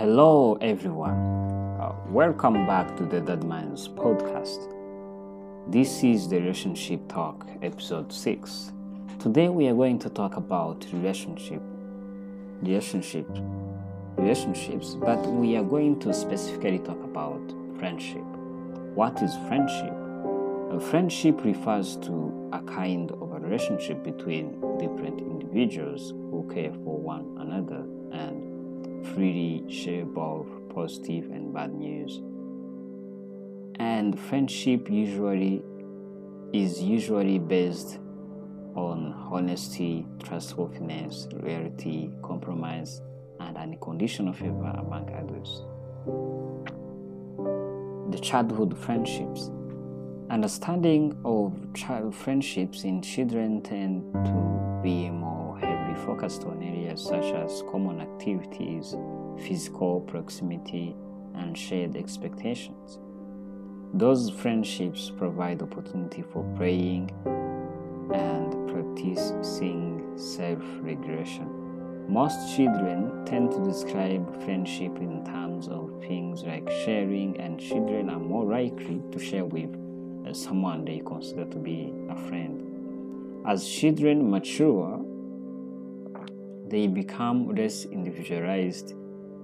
Hello, everyone. Uh, welcome back to the Dead Minds podcast. This is the Relationship Talk, episode 6. Today, we are going to talk about relationship, relationship, relationships, but we are going to specifically talk about friendship. What is friendship? Friendship refers to a kind of a relationship between different individuals who care for one another and freely share both positive and bad news. And friendship usually is usually based on honesty, trustworthiness, loyalty, compromise, and unconditional favor among others. The childhood friendships. Understanding of child friendships in children tend to be more heavily focused on areas such as common activities, physical proximity, and shared expectations. Those friendships provide opportunity for praying and practicing self regulation. Most children tend to describe friendship in terms of things like sharing, and children are more likely to share with someone they consider to be a friend. As children mature, they become less individualized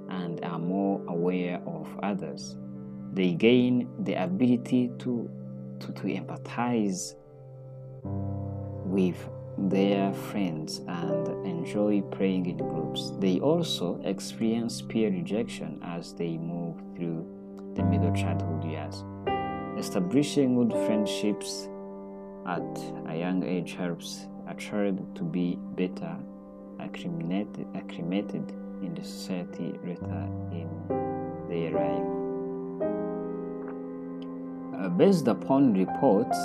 and are more aware of others. They gain the ability to, to, to empathize with their friends and enjoy playing in groups. They also experience peer rejection as they move through the middle childhood years. Establishing good friendships at a young age helps a child to be better acclimated, acclimated in the society later in their life. Uh, based upon reports,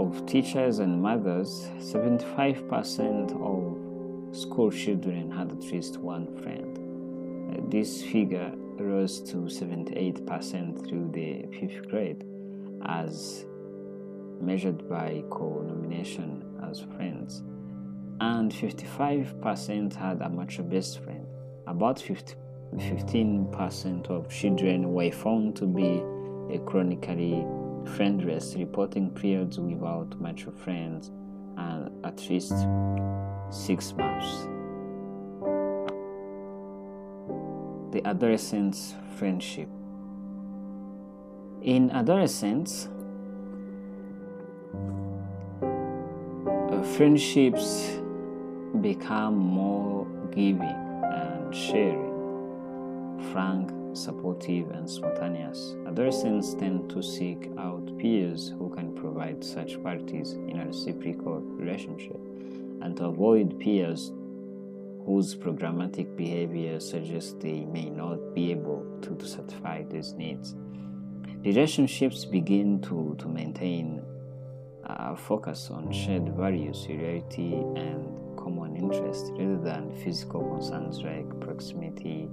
of teachers and mothers, 75% of school children had at least one friend. Uh, this figure rose to 78% through the fifth grade, as measured by co nomination as friends, and 55% had a mature best friend. About 50, 15% of children were found to be chronically friendless, reporting periods without much friends, and at least six months. The adolescent's friendship. In adolescence, uh, friendships become more giving and sharing, frank supportive, and spontaneous. Adolescents tend to seek out peers who can provide such qualities in a reciprocal relationship, and to avoid peers whose programmatic behavior suggests they may not be able to, satisfy these needs. Relationships begin to, to maintain a focus on shared values, reality, and common interests rather than physical concerns like proximity,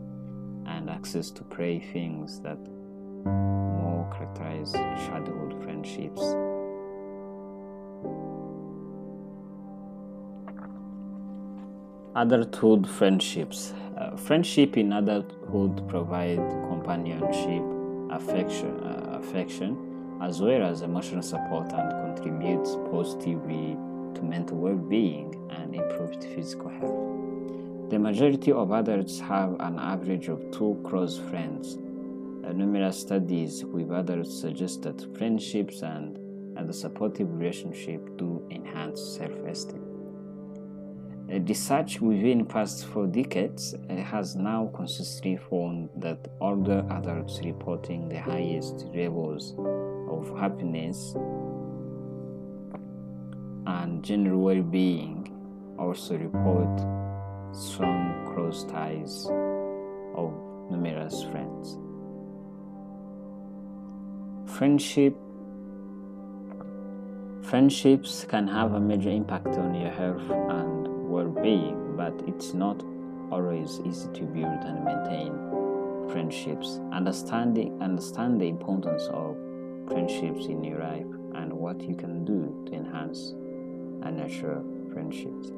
and access to pray things that more characterize childhood friendships. Adulthood friendships. Uh, friendship in adulthood provide companionship, affection, uh, affection, as well as emotional support and contributes positively to mental well-being and improved physical health. The majority of adults have an average of two close friends. Uh, numerous studies with adults suggest that friendships and, and a supportive relationship do enhance self-esteem. Uh, research within past four decades uh, has now consistently found that older adults reporting the highest levels of happiness and general well-being also report strong close ties of numerous friends. Friendship Friendships can have a major impact on your health and well-being, but it's not always easy to build and maintain friendships. Understanding understand the importance of friendships in your life and what you can do to enhance and nurture friendships.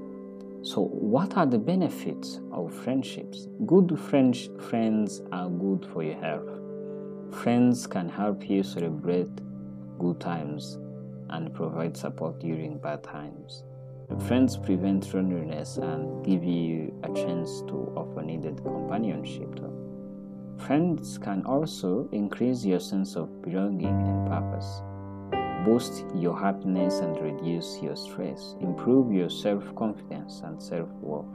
So, what are the benefits of friendships? Good friends, friends are good for your health. Friends can help you celebrate good times and provide support during bad times. Friends prevent loneliness and give you a chance to offer needed companionship. Friends can also increase your sense of belonging and purpose boost your happiness and reduce your stress, improve your self confidence and self worth,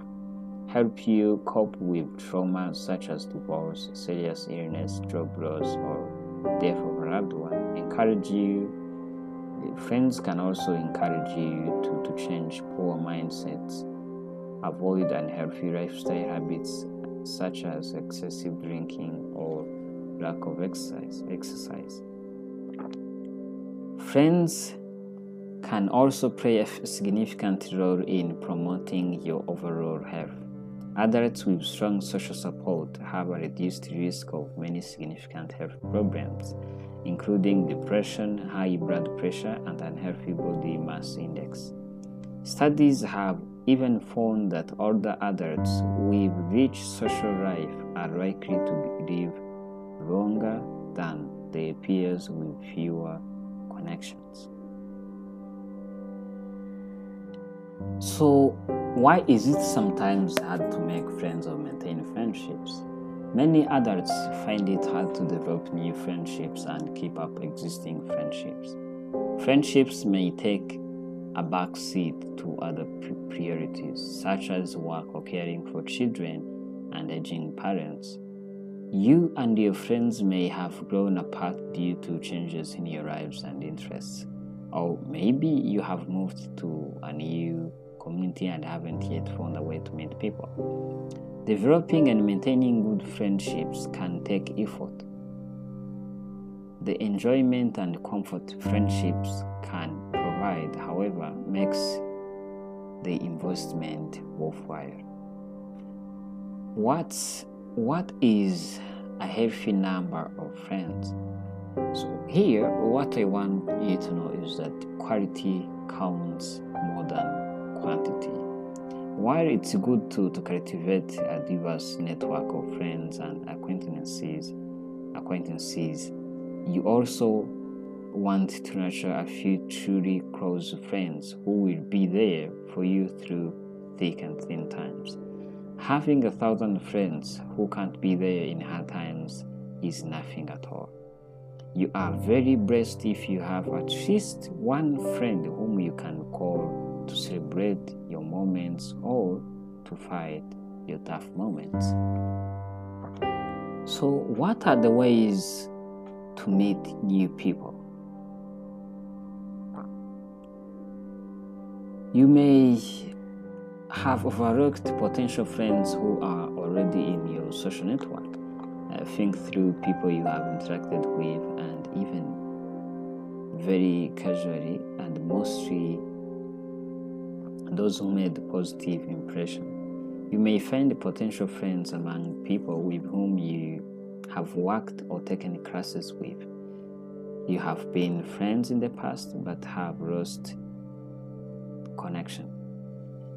help you cope with trauma such as divorce, serious illness, job loss, or death of a loved one, encourage you. Friends can also encourage you to, to change poor mindsets, avoid unhealthy lifestyle habits such as excessive drinking or lack of exercise. exercise. Friends can also play a significant role in promoting your overall health. Adults with strong social support have a reduced risk of many significant health problems, including depression, high blood pressure, and unhealthy body mass index. Studies have even found that older adults with rich social life are likely to live longer than their peers with fewer connections. So, why is it sometimes hard to make friends or maintain friendships? Many adults find it hard to develop new friendships and keep up existing friendships. Friendships may take a back seat to other priorities, such as work or caring for children and aging parents. You and your friends may have grown apart due to changes in your lives and interests. Or maybe you have moved to a new community and haven't yet found a way to meet people. Developing and maintaining good friendships can take effort. The enjoyment and comfort friendships can provide, however, makes the investment worthwhile. What's what is a healthy number of friends? So, here, what I want you to know is that quality counts more than While it's good to, to cultivate a diverse network of friends and acquaintances, acquaintances, you also want to nurture a few truly close friends who will be there for you through thick and thin times. Having a thousand friends who can't be there in hard times is nothing at all. You are very blessed if you have at least one friend whom you can call to celebrate your moments or to fight your tough moments. So, what are the ways to meet new people? You may have overlooked potential friends who are already in your social network. Uh, think through people you have interacted with and even very casually and mostly those who made positive impression. You may find potential friends among people with whom you have worked or taken classes with. You have been friends in the past but have lost connection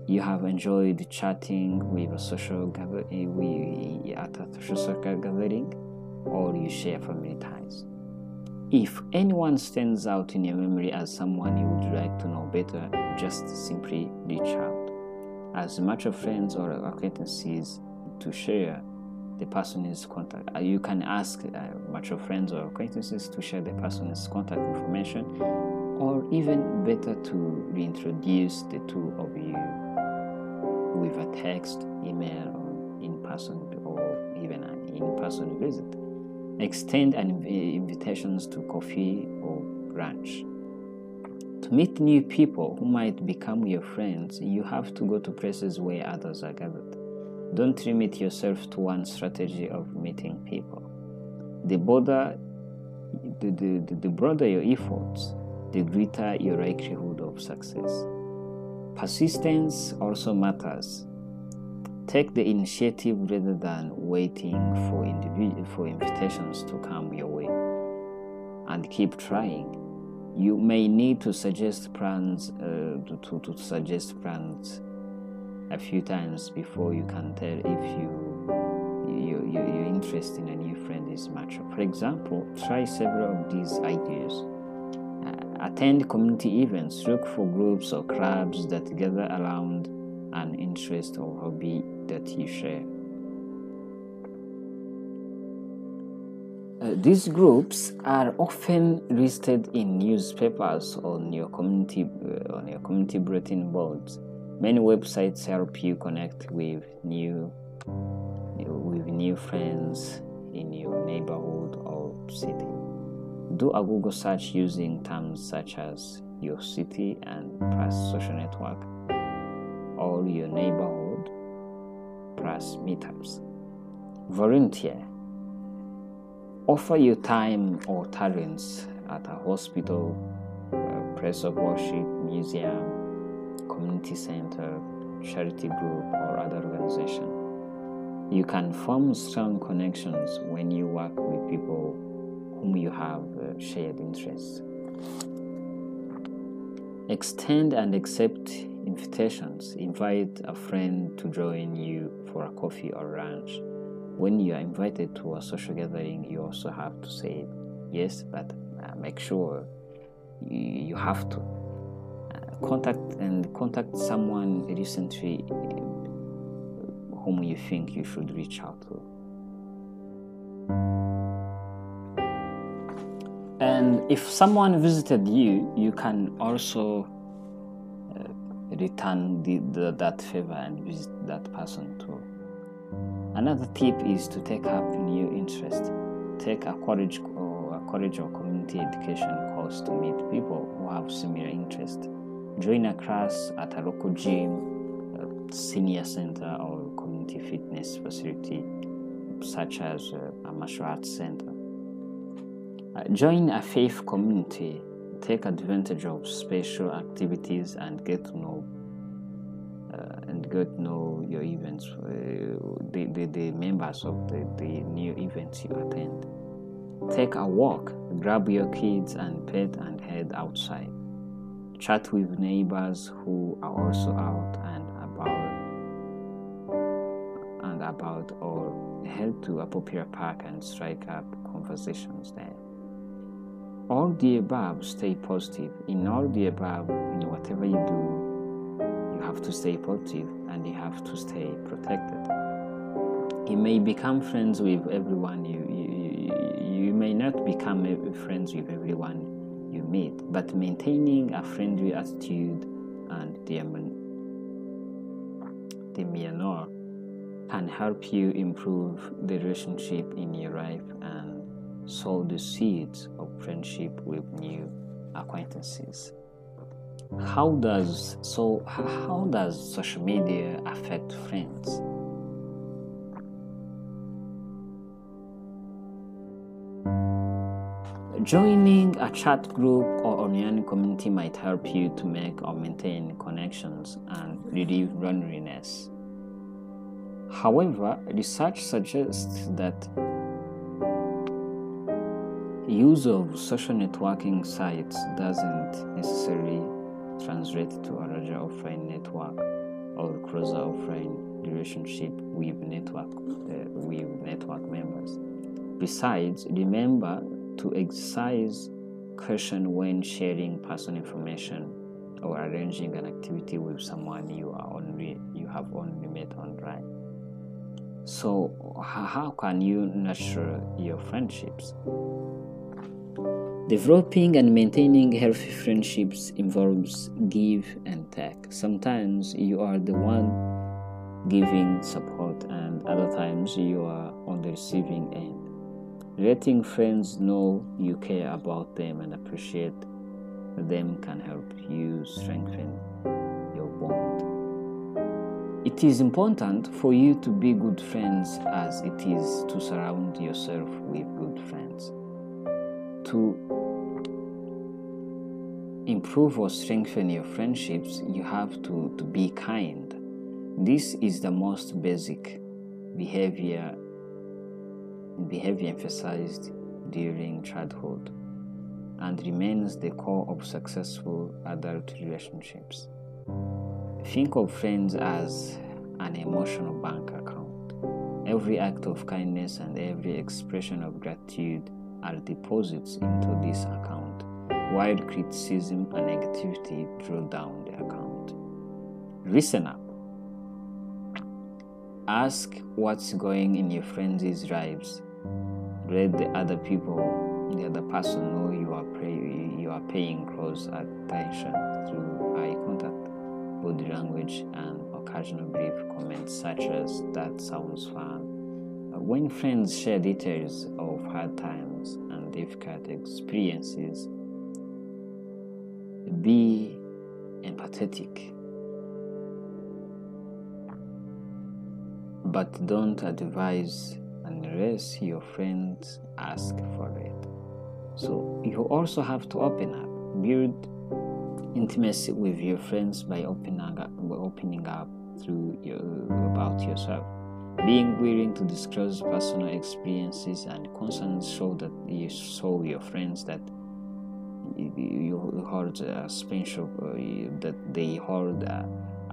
you have enjoyed chatting with a social gathering eh, at a social gathering or you share family ties. If anyone stands out in your memory as someone you would like to know better, just simply reach out. As much of friends or acquaintances to share the person's contact. Uh, you can ask uh, much of friends or acquaintances to share the person's contact information, or even better to reintroduce the two of you with a text, email, or in person, or even an in person visit. Extend an invitations to coffee or brunch. To meet new people who might become your friends, you have to go to places where others are gathered. Don't limit yourself to one strategy of meeting people. The broader, the, the, the broader your efforts, the greater your likelihood of success. Persistence also matters. Take the initiative rather than waiting for, for invitations to come your way. And keep trying. you may need to suggest plans uh, to, to suggest plans a few times before you can tell if you, you, you your interest in a new friend is mature. For example, try several of these ideas. Uh, attend community events. Look for groups or clubs that gather around an interest or hobby that you share. Uh, these groups are often listed in newspapers on your community uh, on your community bulletin boards. Many websites help you connect with new with new friends in your neighborhood or city. Do a Google search using terms such as your city and plus social network or your neighborhood plus meetups. Volunteer offer your time or talents at a hospital, a place of worship, museum, community center, charity group, or other organization. You can form strong connections when you work with people whom you have uh, shared interests. Extend and accept invitations. Invite a friend to join you for a coffee or lunch when you are invited to a social gathering, you also have to say yes, but uh, make sure you, have to uh, contact and contact someone recently uh, whom you think you should reach out to. And if someone visited you, you can also return the, the, that favor and visit that person too. Another tip is to take up new interest. Take a college or a college or community education course to meet people who have similar interest. Join a class at a local gym, a senior center, or community fitness facility, such as a martial arts center. Uh, join a faith community. Take advantage of special activities and get to know uh, and get to know your events, uh, the, the, the members of the, the new events you attend. Take a walk, grab your kids and pet and head outside. Chat with neighbors who are also out and about and about or head to a popular park and strike up conversations there. All the above, stay positive. In all the above, in whatever you do, you have to stay positive and you have to stay protected. You may become friends with everyone you, you, you may not become friends with everyone you meet, but maintaining a friendly attitude and the demeanor can help you improve the relationship in your life and sow the seeds of friendship with new acquaintances how does so how does social media affect friends Joining a chat group or online community might help you to make or maintain connections and relieve loneliness. However, research suggests that use of social networking sites doesn't necessarily translate to a larger offline network or closer offline relationship with network uh, with network members. Besides, remember to exercise caution when sharing personal information or arranging an activity with someone you are only you have only met online. So, how can you nurture your friendships? Developing and maintaining healthy friendships involves give and take. Sometimes you are the one giving support, and other times you are on the receiving end. Letting friends know you care about them and appreciate them can help you strengthen your bond. It is important for you to be good friends as it is to surround yourself with good friends. To improve or strengthen your friendships, you have to, to be kind. This is the most basic behavior behavior emphasized during childhood. and remains the core of successful adult relationships. Think of friends as an emotional bank account. Every act of kindness and every expression of gratitude are deposits into this account, while criticism and negativity draw down the account. Listen up. Ask what's going in your friends' lives. Let the other people, the other person know you are you are paying close attention through eye contact, body language, and occasional brief comments such as "That sounds fun." When friends share details of hard times and difficult experiences, be empathetic but don't advise unless your friends ask for it. So you also have to open up, build intimacy with your friends by opening up, opening up through your, about yourself. Being willing to disclose personal experiences and concerns show that you show your friends that you hold a special uh, that they hold a,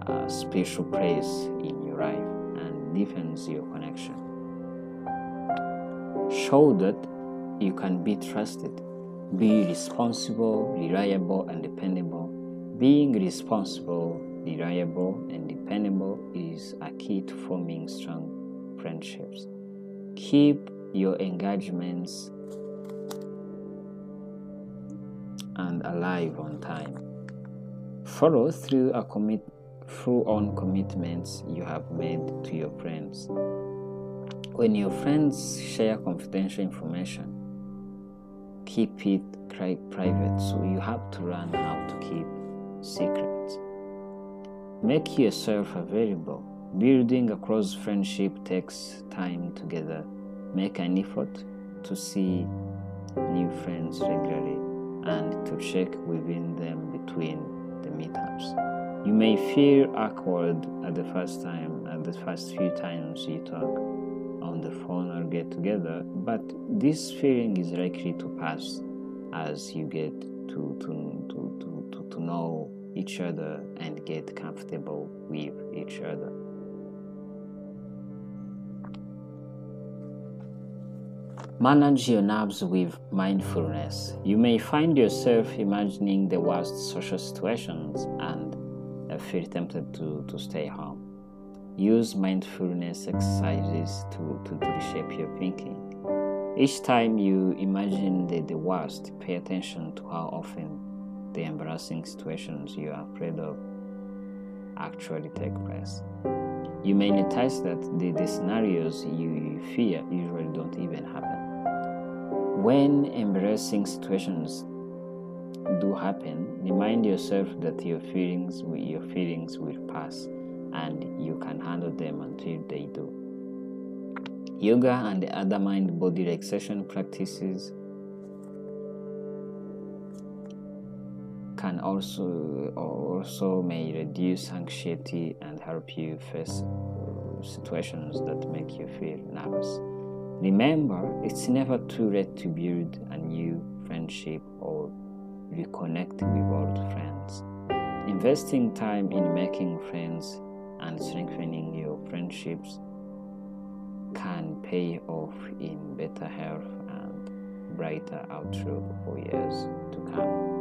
a special place in your life and deepens your connection. Show that you can be trusted. Be responsible, reliable, and dependable. Being responsible, reliable, and dependable is a key to forming strong friendships. Keep your engagements and alive on time. Follow through a commit through on commitments you have made to your friends. When your friends share confidential information, keep it private, so you have to learn how to keep secrets. Make yourself available. Building a close friendship takes time together. Make an effort to see new friends regularly and to check within them between the meetups. You may feel awkward at the first time, at the first few times you talk on the phone or get together, but this feeling is likely to pass as you get to, to, to, to, to, to know each other and get comfortable with each other. Manage your nerves with mindfulness. You may find yourself imagining the worst social situations and feel tempted to, to stay home. Use mindfulness exercises to, to, to reshape your thinking. Each time you imagine the, the worst, pay attention to how often the embarrassing situations you are afraid of actually take place. You may notice that the, the scenarios you fear usually don't even happen. When embarrassing situations do happen, remind yourself that your feelings your feelings will pass and you can handle them until they do. Yoga and other mind body relaxation practices can also also may reduce anxiety and help you face situations that make you feel nervous. Remember, it's never too late to build a new friendship or reconnect with old friends. Investing time in making friends and strengthening your friendships can pay off in better health and brighter outlook for years to come.